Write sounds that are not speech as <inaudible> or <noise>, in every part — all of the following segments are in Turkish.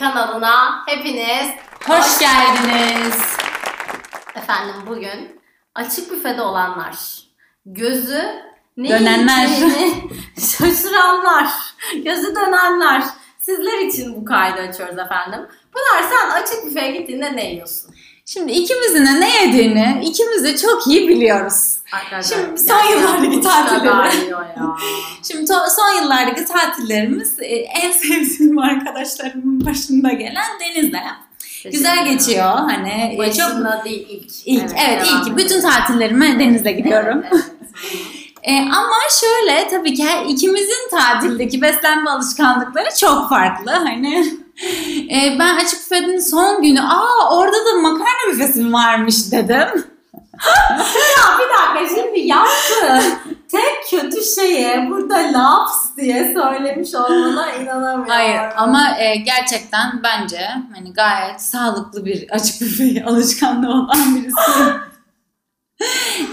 kanalına hepiniz Hoş geldiniz. Efendim bugün açık büfede olanlar, gözü ne Dönenler. <laughs> şaşıranlar, gözü dönenler. Sizler için bu kaydı açıyoruz efendim. Pınar sen açık büfeye gittiğinde ne yiyorsun? Şimdi ikimizin de ne yediğini ikimiz de çok iyi biliyoruz. Arkadaşlar, Şimdi son yıllardaki tatilleri. <laughs> Şimdi son yıllardaki tatillerimiz e, en <laughs> sevdiğim arkadaşlarımın başında gelen denizde. Güzel geçiyor hani e, çok Başında değil ilk. ilk evet, devam ilk bütün tatillerime denizde gidiyorum. Evet, evet. <laughs> E, ama şöyle tabii ki ikimizin tatildeki beslenme alışkanlıkları çok farklı. Hani e, ben açık büfenin son günü aa orada da makarna büfesi varmış dedim. Ya bir dakika şimdi yaptığın tek kötü şeye burada laps diye söylemiş olmana inanamıyorum. Hayır ama e, gerçekten bence hani gayet sağlıklı bir açık büfe <laughs> alışkanlığı olan birisi. <laughs>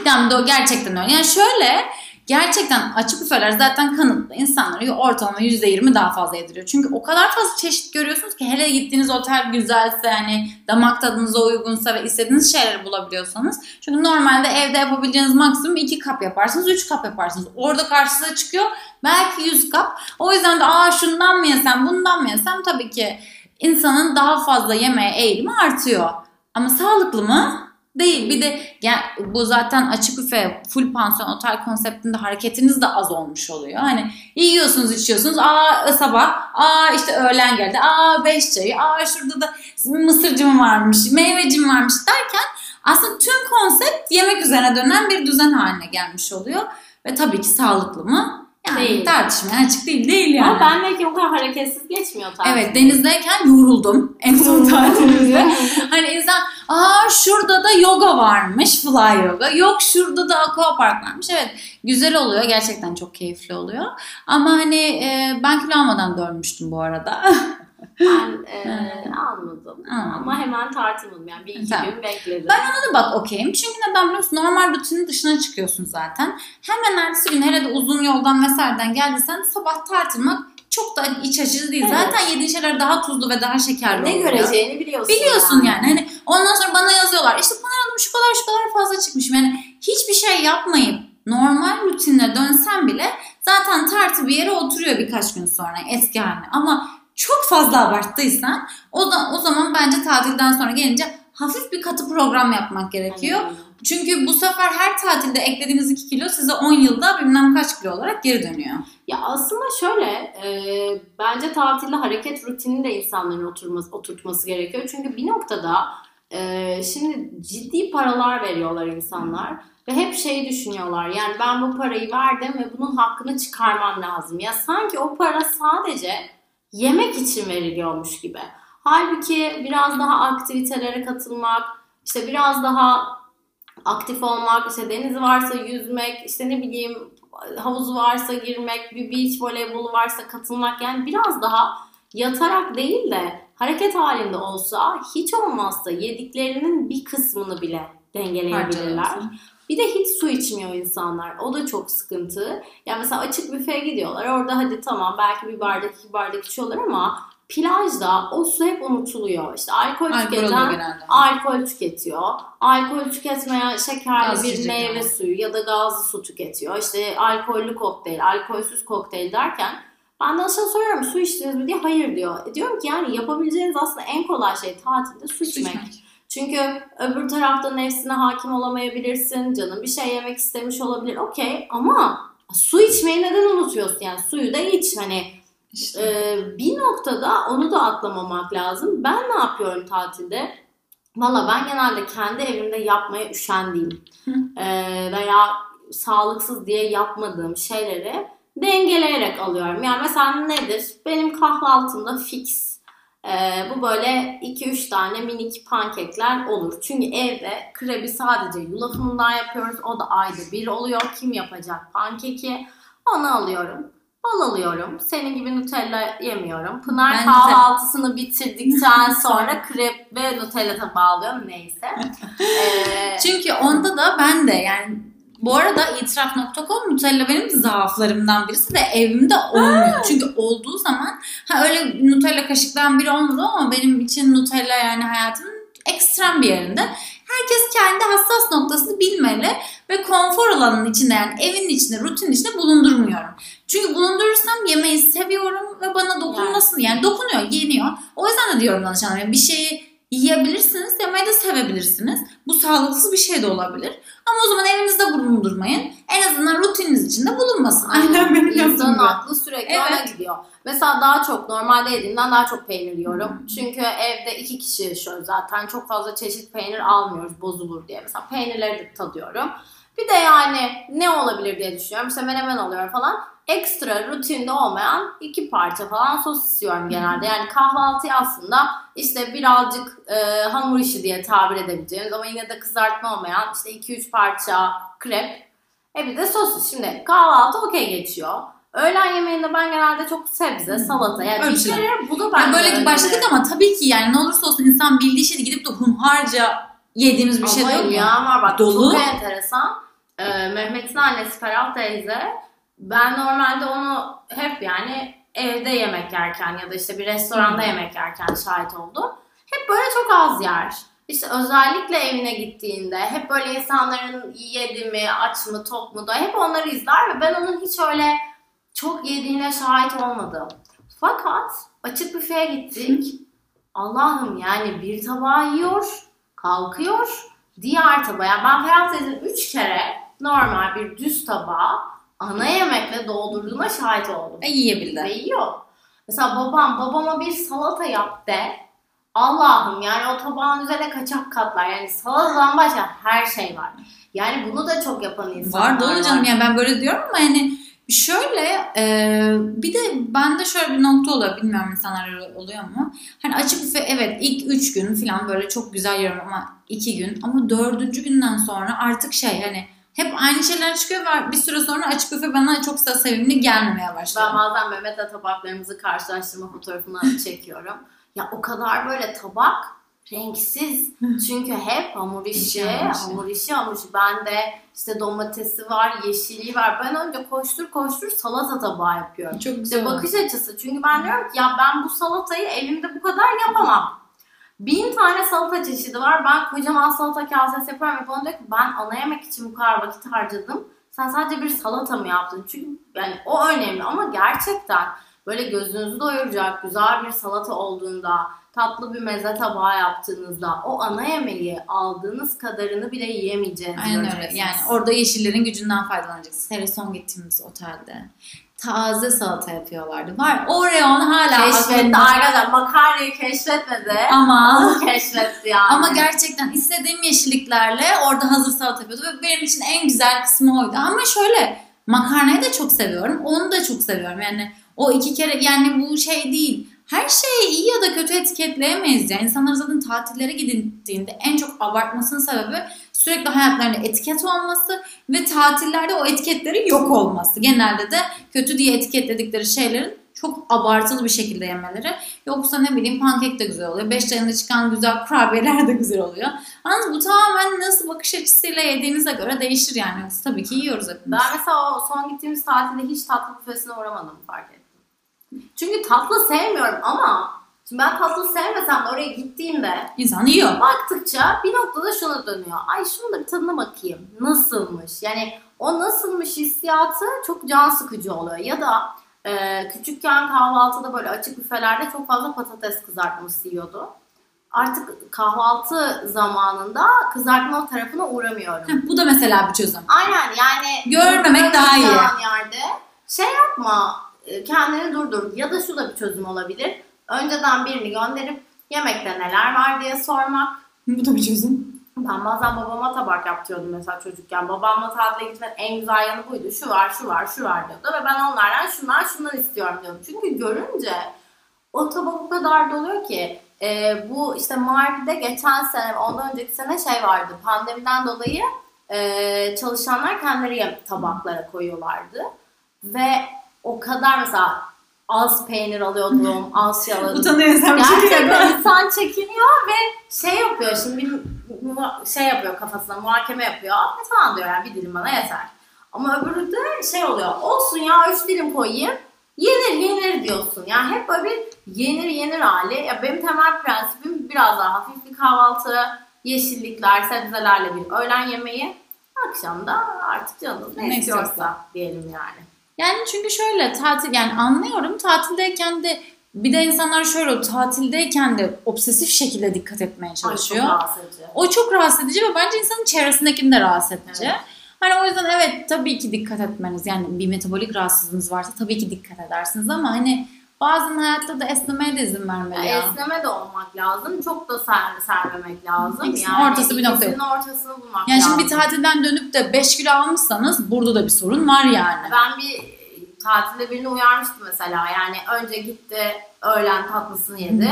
yani do- gerçekten öyle. Yani şöyle gerçekten açık büfeler zaten kanıtlı insanları ortalama %20 daha fazla yediriyor. Çünkü o kadar fazla çeşit görüyorsunuz ki hele gittiğiniz otel güzelse hani damak tadınıza uygunsa ve istediğiniz şeyleri bulabiliyorsanız. Çünkü normalde evde yapabileceğiniz maksimum 2 kap yaparsınız, 3 kap yaparsınız. Orada karşınıza çıkıyor belki 100 kap. O yüzden de aa şundan mı yesem, bundan mı yesem tabii ki insanın daha fazla yemeye eğilimi artıyor. Ama sağlıklı mı? Değil. Bir de gel, bu zaten açık büfe, full pansiyon otel konseptinde hareketiniz de az olmuş oluyor. Hani yiyorsunuz, içiyorsunuz. Aa sabah, aa işte öğlen geldi. Aa beş çayı, aa şurada da mısırcım varmış, meyvecim varmış derken aslında tüm konsept yemek üzerine dönen bir düzen haline gelmiş oluyor. Ve tabii ki sağlıklı mı? Yani Değil. tartışmaya açık değil. Değil yani. Ama ben belki o kadar hareketsiz geçmiyor tatil. Evet denizdeyken yoruldum en son tatilimizde. hani insan aa şurada da yoga varmış fly yoga. Yok şurada da aqua park varmış. Evet güzel oluyor gerçekten çok keyifli oluyor. Ama hani e, ben kilo almadan dönmüştüm bu arada. <laughs> Ben <laughs> e, almadım. Ama hemen tartılmadım. Yani bir iki Tamam. gün bekledim. Ben ona da bak okeyim. Çünkü neden biliyor musun? Normal rutinin dışına çıkıyorsun zaten. Hemen ertesi gün hele de uzun yoldan vesaireden geldiysen sabah tartılmak çok da iç açıcı değil. Evet. Zaten yediğin şeyler daha tuzlu ve daha şekerli ne oluyor. göreceğini biliyorsun. Biliyorsun yani. Hani ondan sonra bana yazıyorlar. İşte Pınar Hanım şu kadar şu kadar fazla çıkmışım. Yani hiçbir şey yapmayıp normal rutinine dönsen bile zaten tartı bir yere oturuyor birkaç gün sonra eski haline. Ama çok fazla abarttıysan o da o zaman bence tatilden sonra gelince hafif bir katı program yapmak gerekiyor. Aynen. Çünkü bu sefer her tatilde eklediğiniz 2 kilo size 10 yılda bilmem kaç kilo olarak geri dönüyor. Ya aslında şöyle, e, bence tatilde hareket rutinini de insanların oturması, oturtması gerekiyor. Çünkü bir noktada e, şimdi ciddi paralar veriyorlar insanlar ve hep şeyi düşünüyorlar. Yani ben bu parayı verdim ve bunun hakkını çıkarmam lazım. Ya sanki o para sadece yemek için veriliyormuş gibi. Halbuki biraz daha aktivitelere katılmak, işte biraz daha aktif olmak, işte denizi varsa yüzmek, işte ne bileyim havuzu varsa girmek, bir beach voleybolu varsa katılmak yani biraz daha yatarak değil de hareket halinde olsa hiç olmazsa yediklerinin bir kısmını bile dengeleyebilirler. Harcayabilirsin. Bir de hiç su içmiyor insanlar. O da çok sıkıntı. Yani mesela açık büfeye gidiyorlar. Orada hadi tamam belki bir bardak iki bardak içiyorlar ama plajda o su hep unutuluyor. İşte alkol, Alkol tüketen alkol tüketiyor. Alkol tüketmeyen şekerli Gaz bir meyve yani. suyu ya da gazlı su tüketiyor. İşte alkollü kokteyl, alkolsüz kokteyl derken ben de aslında soruyorum su içtiniz mi diye hayır diyor. E diyorum ki yani yapabileceğiniz aslında en kolay şey tatilde su Su içmek. içmek. Çünkü öbür tarafta nefsine hakim olamayabilirsin. Canın bir şey yemek istemiş olabilir. Okey ama su içmeyi neden unutuyorsun? Yani suyu da iç. Hani İşte. ee, bir noktada onu da atlamamak lazım. Ben ne yapıyorum tatilde? Valla ben genelde kendi evimde yapmaya üşendiğim ee, veya sağlıksız diye yapmadığım şeyleri dengeleyerek alıyorum. Yani mesela nedir? Benim kahvaltımda fix ee, bu böyle 2-3 tane minik pankekler olur. Çünkü evde krebi sadece yulafından yapıyoruz. O da ayda bir oluyor. Kim yapacak pankeki? Onu alıyorum. Bal alıyorum. Senin gibi Nutella yemiyorum. Pınar Ben de- kahvaltısını bitirdikten <laughs> sonra krep ve Nutella tabağı alıyorum. Neyse. <laughs> Ee, Çünkü onda da ben de yani Bu arada itiraf.com Nutella benim zaaflarımdan birisi ve evimde olmuyor. Çünkü olduğu zaman ha öyle Nutella kaşıktan biri olmadı ama benim için Nutella yani hayatımın ekstrem bir yerinde. Herkes kendi hassas noktasını bilmeli ve konfor alanının içinde yani evin içinde, rutinin içinde bulundurmuyorum. Çünkü bulundurursam yemeği seviyorum ve bana dokunmasın yani, dokunuyor, yeniyor. O yüzden de diyorum danışanlara bir şeyi yiyebilirsiniz, yemeği de sevebilirsiniz. Bu sağlıksız bir şey de olabilir. Ama o zaman evinizde bulundurmayın. En azından rutininiz içinde bulunmasın. Aynen benim İnsanın yaptığım aklı sürekli Evet. ona gidiyor. Mesela daha çok normalde yediğimden daha çok peynir yiyorum. Çünkü evde iki kişi yaşıyoruz zaten. Çok fazla çeşit peynir almıyoruz bozulur diye. Mesela peynirleri de tadıyorum. Bir de yani ne olabilir diye düşünüyorum. İşte menemen alıyorum falan. Ekstra rutinde olmayan iki parça falan sos yiyorum genelde. Yani kahvaltıyı aslında işte birazcık e, hamur işi diye tabir edebileceğimiz ama yine de kızartma olmayan işte 2-3 parça krep e bir de sosis. Şimdi kahvaltı okey geçiyor. Öğlen yemeğinde ben genelde çok sebze, salata. Yani Öyle bir bir şey. kere bu da Yani böyle başladık ama tabii ki yani ne olursa olsun insan bildiği şeyi gidip de hunharca yediğimiz bir şey Ama de yok ya. var bak Dolu. çok enteresan. Ee, Mehmet'in annesi Ferah teyze ben normalde onu hep yani evde yemek yerken ya da işte bir restoranda yemek yerken şahit oldum. Hep böyle çok az yer. İşte özellikle evine gittiğinde hep böyle insanların yedi mi, aç mı, tok mu da hep onları izler ve ben onun hiç öyle çok yediğine şahit olmadım. Fakat açık büfeye gittik. Allah'ım yani bir tabağı yiyor, kalkıyor, diğer tabağa. Yani ben Ferhat teyzenin üç kere normal bir düz tabağı ana yemekle doldurduğuna şahit oldum. Ve yiyebildi. Ve yiyor. Mesela babam, babama bir salata yap de. Allah'ım yani o tabağın üzerine kaçak katlar. Yani salatadan başka her şey var. Yani bunu da çok yapan insanlar Var doğru canım yani ben böyle diyorum ama yani şöyle e, bir de bende şöyle bir nokta oluyor bilmiyorum insanlar oluyor mu? Hani açık büfe evet ilk üç gün falan böyle çok güzel yiyorum ama iki gün ama dördüncü günden sonra artık şey hani hep aynı şeyler çıkıyor ve bir süre sonra açık büfe bana çok da sevimli gelmemeye başlıyor. Ben bazen Mehmet'le tabaklarımızı karşılaştırma fotoğrafını <laughs> çekiyorum. Ya o kadar böyle tabak renksiz. Çünkü hep hamur işi, Hamur işi. hamur işi, işi. Bende işte domatesi var, yeşilliği var. Ben önce koştur koştur salata tabağı yapıyorum. Çok İşte güzel. bakış açısı. Çünkü ben diyorum ki ya ben bu salatayı elimde bu kadar yapamam. Bin tane salata çeşidi var. Ben kocaman salata kasesi yapıyorum. Ve bana diyor ki ben ana yemek için bu kadar vakit harcadım. Sen sadece bir salata mı yaptın? Çünkü yani o önemli ama gerçekten böyle gözünüzü doyuracak güzel bir salata olduğunda, tatlı bir meze tabağı yaptığınızda o ana yemeği aldığınız kadarını bile yiyemeyeceğinizi Aynen öyle. Yani orada yeşillerin gücünden faydalanacaksınız. Hele son gittiğimiz otelde taze salata yapıyorlardı. Var Oreo'nun hala Keşfetti arkadaşlar. Makarnayı keşfetmedi. Ama keşfetti yani. ama gerçekten istediğim yeşilliklerle orada hazır salata yapıyordu ve benim için en güzel kısmı oydu. Ama şöyle makarnayı da çok seviyorum. Onu da çok seviyorum. Yani o iki kere yani bu şey değil. Her şeyi iyi ya da kötü etiketleyemeyiz ya. İnsanlar zaten tatillere gidildiğinde en çok abartmasının sebebi sürekli hayatlarında etiket olması ve tatillerde o etiketlerin yok olması. Genelde de kötü diye etiketledikleri şeylerin çok abartılı bir şekilde yemeleri. Yoksa ne bileyim pankek de güzel oluyor. Beş ayında çıkan güzel kurabiyeler de güzel oluyor. Yalnız bu tamamen nasıl bakış açısıyla yediğinize göre değişir yani. Yoksa tabii ki yiyoruz hepimiz. Ben mesela o son gittiğimiz tatilde hiç tatlı büfesine uğramadım fark ettim. Çünkü tatlı sevmiyorum ama şimdi ben tatlı sevmesem de oraya gittiğimde İnsan yiyor. baktıkça bir noktada şuna dönüyor. Ay şunu da bir tadına bakayım. Nasılmış? Yani o nasılmış hissiyatı çok can sıkıcı oluyor. Ya da e, küçükken kahvaltıda böyle açık büfelerde çok fazla patates kızartması yiyordu. Artık kahvaltı zamanında kızartma tarafına uğramıyorum. Heh, bu da mesela bir çözüm. Aynen yani Görmemek daha iyi. yerde şey yapma e, kendini durdur ya da şu da bir çözüm olabilir. Önceden birini gönderip yemekte neler var diye sormak. Bu da bir çözüm. Ben bazen babama tabak yaptırıyordum mesela çocukken. Babamla tatile gitmenin en güzel yanı buydu. Şu var, şu var, şu var diyordu. Ve ben onlardan şunlar, şunlar istiyorum diyordum. Çünkü görünce o tabak o kadar doluyor ki e, bu işte Marvi'de geçen sene, ondan önceki sene şey vardı. Pandemiden dolayı e, çalışanlar kendileri tabaklara koyuyorlardı. Ve o kadar mesela az peynir alıyordum, az şey alıyordum. Utanıyor insan şey Gerçekten insan çekiniyor ve şey yapıyor şimdi bir şey yapıyor kafasına muhakeme yapıyor. E tamam diyor yani bir dilim bana yeter. Ama öbürü de şey oluyor. Olsun ya üç dilim koyayım. Yenir yenir diyorsun. Yani hep böyle bir yenir yenir hali. Ya benim temel prensibim biraz daha hafif bir kahvaltı, yeşillikler, sebzelerle bir öğlen yemeği. Akşam da artık canınız ne Ne istiyorsa. diyelim yani. Yani çünkü şöyle tatil yani anlıyorum tatildeyken de bir de insanlar şöyle tatildeyken de obsesif şekilde dikkat etmeye Ay çalışıyor. çok rahatsız edici. O çok rahatsız edici ve bence insanın çevresindekini de rahatsız edici. Evet. Hani o yüzden evet tabii ki dikkat etmeniz yani bir metabolik rahatsızlığınız varsa tabii ki dikkat edersiniz ama hani bazen hayatta da esnemeye de izin vermeli Ya esneme de olmak lazım. Çok da ser, sermemek lazım. İkisinin yani ortası bir nokta. ikisinin ortasını bulmak Yani lazım. şimdi bir tatilden dönüp de 5 kilo almışsanız burada da bir sorun var yani. Ben bir tatilde birini uyarmıştım mesela. Yani önce gitti öğlen tatlısını yedi.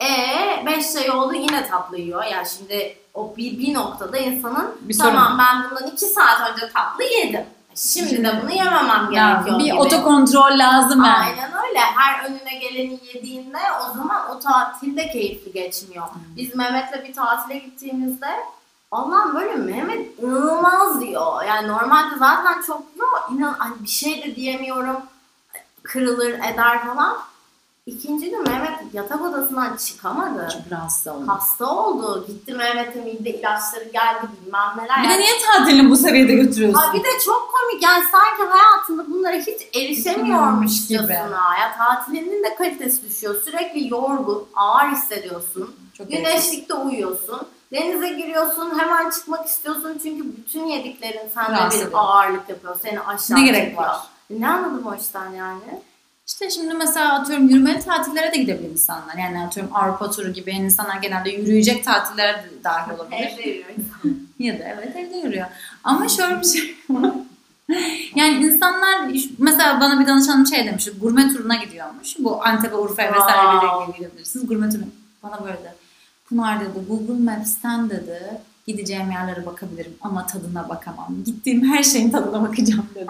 E 5 şey oldu yine tatlı yiyor. Yani şimdi o bir, bir noktada insanın Bir tamam ben bundan 2 saat önce tatlı yedim. Şimdi de bunu yememem gerekiyor bir gibi. otokontrol lazım yani. Aynen öyle. Her önüne geleni yediğinde o zaman o tatil de keyifli geçmiyor. Biz Mehmet'le bir tatile gittiğimizde Allah'ım böyle Mehmet inanılmaz diyor. Yani normalde zaten çok yiyor. İnan, hani bir şey de diyemiyorum. Kırılır eder falan. İkinci gün Mehmet yatak odasından çıkamadı. Çok rahatsız oldum. Hasta oldu. Gitti Mehmet'e mide ilaçları geldi bilmem neler. Bir de niye tatilini bu seviyede götürüyorsun? Ha bir de çok komik yani sanki hayatında bunlara hiç erişemiyormuş gibi. Ya tatilinin de kalitesi düşüyor. Sürekli yorgun, ağır hissediyorsun. Çok Güneşlikte uyuyorsun. Denize giriyorsun, hemen çıkmak istiyorsun çünkü bütün yediklerin sende bir ağırlık yapıyor. Seni aşağı Ne gerek var? Ne anladım o işten yani? İşte şimdi mesela atıyorum yürümeli tatillere de gidebilir insanlar. Yani atıyorum Avrupa turu gibi insanlar genelde yürüyecek tatillere de dahil olabilir. Evde yürüyorum. <laughs> Ya da evet evde yürüyor. Ama şöyle bir şey. Yani insanlar mesela bana bir danışanım şey demiş gurme turuna gidiyormuş. Bu Antep'e Urfa'ya vesaire Wow. gidebilirsiniz. Gurme turu. Bana böyle dedi. Pınar dedi Google Maps'ten dedi gideceğim yerlere bakabilirim ama tadına bakamam. Gittiğim her şeyin tadına bakacağım dedi.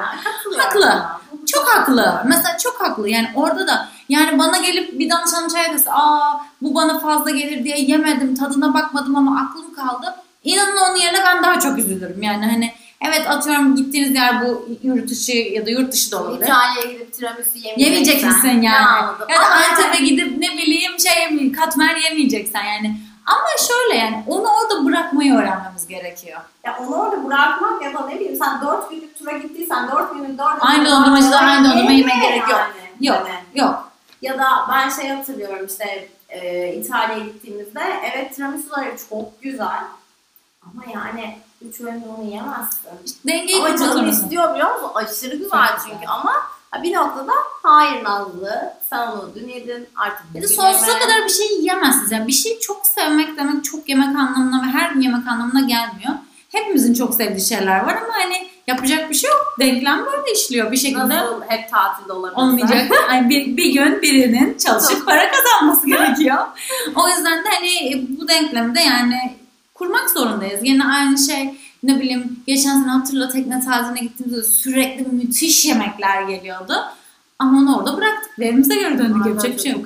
Haklı. Bu Çok haklı. Mesela çok haklı. Yani orada da yani bana gelip bir danışan şey dese aa bu bana fazla gelir diye yemedim tadına bakmadım ama aklım kaldı. İnanın onun yerine ben daha çok üzülürüm. Yani hani evet atıyorum gittiğiniz yer bu yurt dışı ya da yurt dışı da olabilir. İtalya'ya gidip tiramisu yemeyeceksen. Yemeyecek misin yani? Ya da Antep'e gidip ne bileyim şey katmer yemeyeceksen yani. Ama şöyle yani onu orada bırakmayı öğrenmemiz gerekiyor. Ya onu orada bırakmak ya da ne bileyim sen dört günlük tura gittiysen dört günün dört Aynı dondurmacıda aynı dondurma yemeye gerek yok. Yok Hani. yok. Ya da ben şey hatırlıyorum işte e, İtalya'ya gittiğimizde evet tiramisuları çok güzel ama yani üç öğün onu yemezsin. Dengeyi Ama canım istiyor biliyor musun? Aşırı güzel çünkü ama bir noktada hayır Nazlı sen onu dün yedin artık de bugün sonsuza kadar bir şey yiyemezsiniz. Yani bir şeyi çok sevmek demek çok yemek anlamına ve her gün yemek anlamına gelmiyor. Hepimizin çok sevdiği şeyler var ama hani yapacak bir şey yok. Denklem böyle işliyor bir şekilde. Nasıl hep tatilde olabilirsin? Olmayacak. <laughs> Yani bir, bir gün birinin çalışıp para kazanması gerekiyor. O yüzden de hani bu denklemi de yani kurmak zorundayız. Yine aynı şey ne bileyim geçen sene hatırla tekne tatiline gittiğimizde sürekli müthiş yemekler geliyordu. Ama onu orada bıraktık. ve Evimize geri döndük. Yapacak bir şey yok.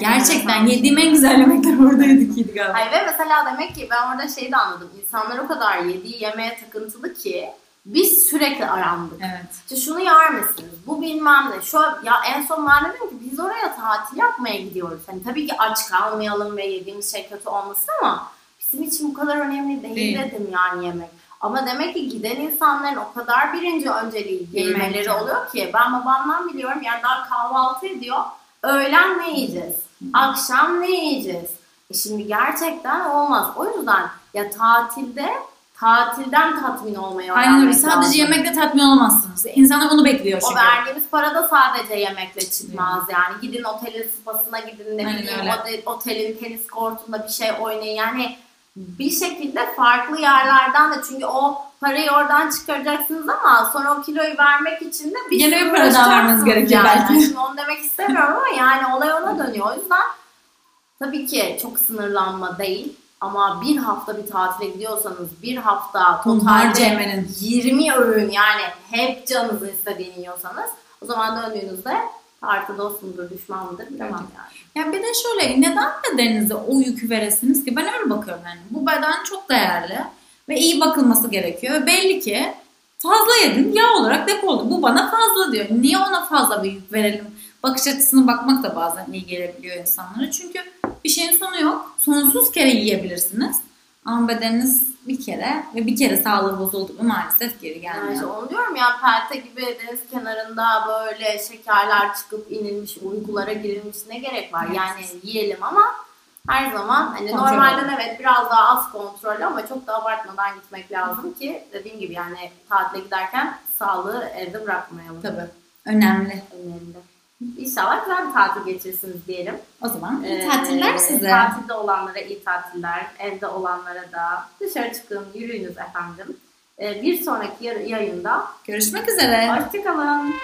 Gerçekten yediğim en güzel yemekler oradaydı ki galiba. Hayır ve mesela demek ki ben orada şeyi de anladım. İnsanlar o kadar yediği yemeğe takıntılı ki biz sürekli arandık. Evet. İşte şunu yer misiniz? Bu bilmem ne. Şu ya en son ben dedim ki biz oraya tatil yapmaya gidiyoruz. Hani tabii ki aç kalmayalım ve yediğimiz şey kötü olmasın ama bizim için bu kadar önemli değil, Değil. dedim yani yemek. Ama demek ki giden insanların o kadar birinci önceliği yemeleri oluyor ki ben babamdan biliyorum yani daha kahvaltı ediyor. Öğlen ne yiyeceğiz? Akşam ne yiyeceğiz? E şimdi gerçekten olmaz. O yüzden ya tatilde tatilden tatmin olmayı Aynen öyle. Sadece lazım. yemekle tatmin olamazsınız. İnsanlar bunu bekliyor O çünkü. verdiğimiz para da sadece yemekle çıkmaz yani. Gidin otelin spasına gidin ne bileyim otelin tenis kortunda bir şey oynayın. Yani bir şekilde farklı yerlerden de çünkü o parayı oradan çıkaracaksınız ama sonra o kiloyu vermek için de bir Yine bir para daha vermeniz gerekiyor yani. belki. Şimdi onu demek istemiyorum ama yani olay ona dönüyor. O yüzden tabii ki çok sınırlanma değil. Ama bir hafta bir tatile gidiyorsanız bir hafta totalde yemenin. 20 öğün yani hep canınızın istediğini yiyorsanız o zaman döndüğünüzde Tartı dost mudur, düşman mıdır bilemem yani. Ya bir de şöyle neden bedeninize o yükü veresiniz ki? Ben öyle bakıyorum yani. Bu beden çok değerli ve iyi bakılması gerekiyor. Belli ki fazla yedin yağ olarak depoldu. Bu bana fazla diyor. Niye ona fazla bir yük verelim? Bakış açısına bakmak da bazen iyi gelebiliyor insanlara. Çünkü bir şeyin sonu yok. Sonsuz kere yiyebilirsiniz. Ama bedeniniz bir kere ve bir kere sağlığı bozuldu mu maalesef geri Yani gelmiyor. işte onu diyorum ya pelte gibi deniz kenarında böyle şekerler çıkıp inilmiş, uykulara girilmiş ne gerek var? Evet. Yani yiyelim ama her zaman hani Kontrol normalden evet biraz daha az kontrol ama çok da abartmadan gitmek lazım ki dediğim gibi yani tatile giderken sağlığı evde bırakmayalım. Tabii. Önemli. Önemli. İnşallah güzel bir tatil geçirsiniz diyelim. O zaman iyi Ee, tatiller size. Tatilde olanlara iyi tatiller, evde olanlara da dışarı çıkın, yürüyünüz efendim. Ee, bir sonraki yayında Görüşmek üzere. hoşçakalın.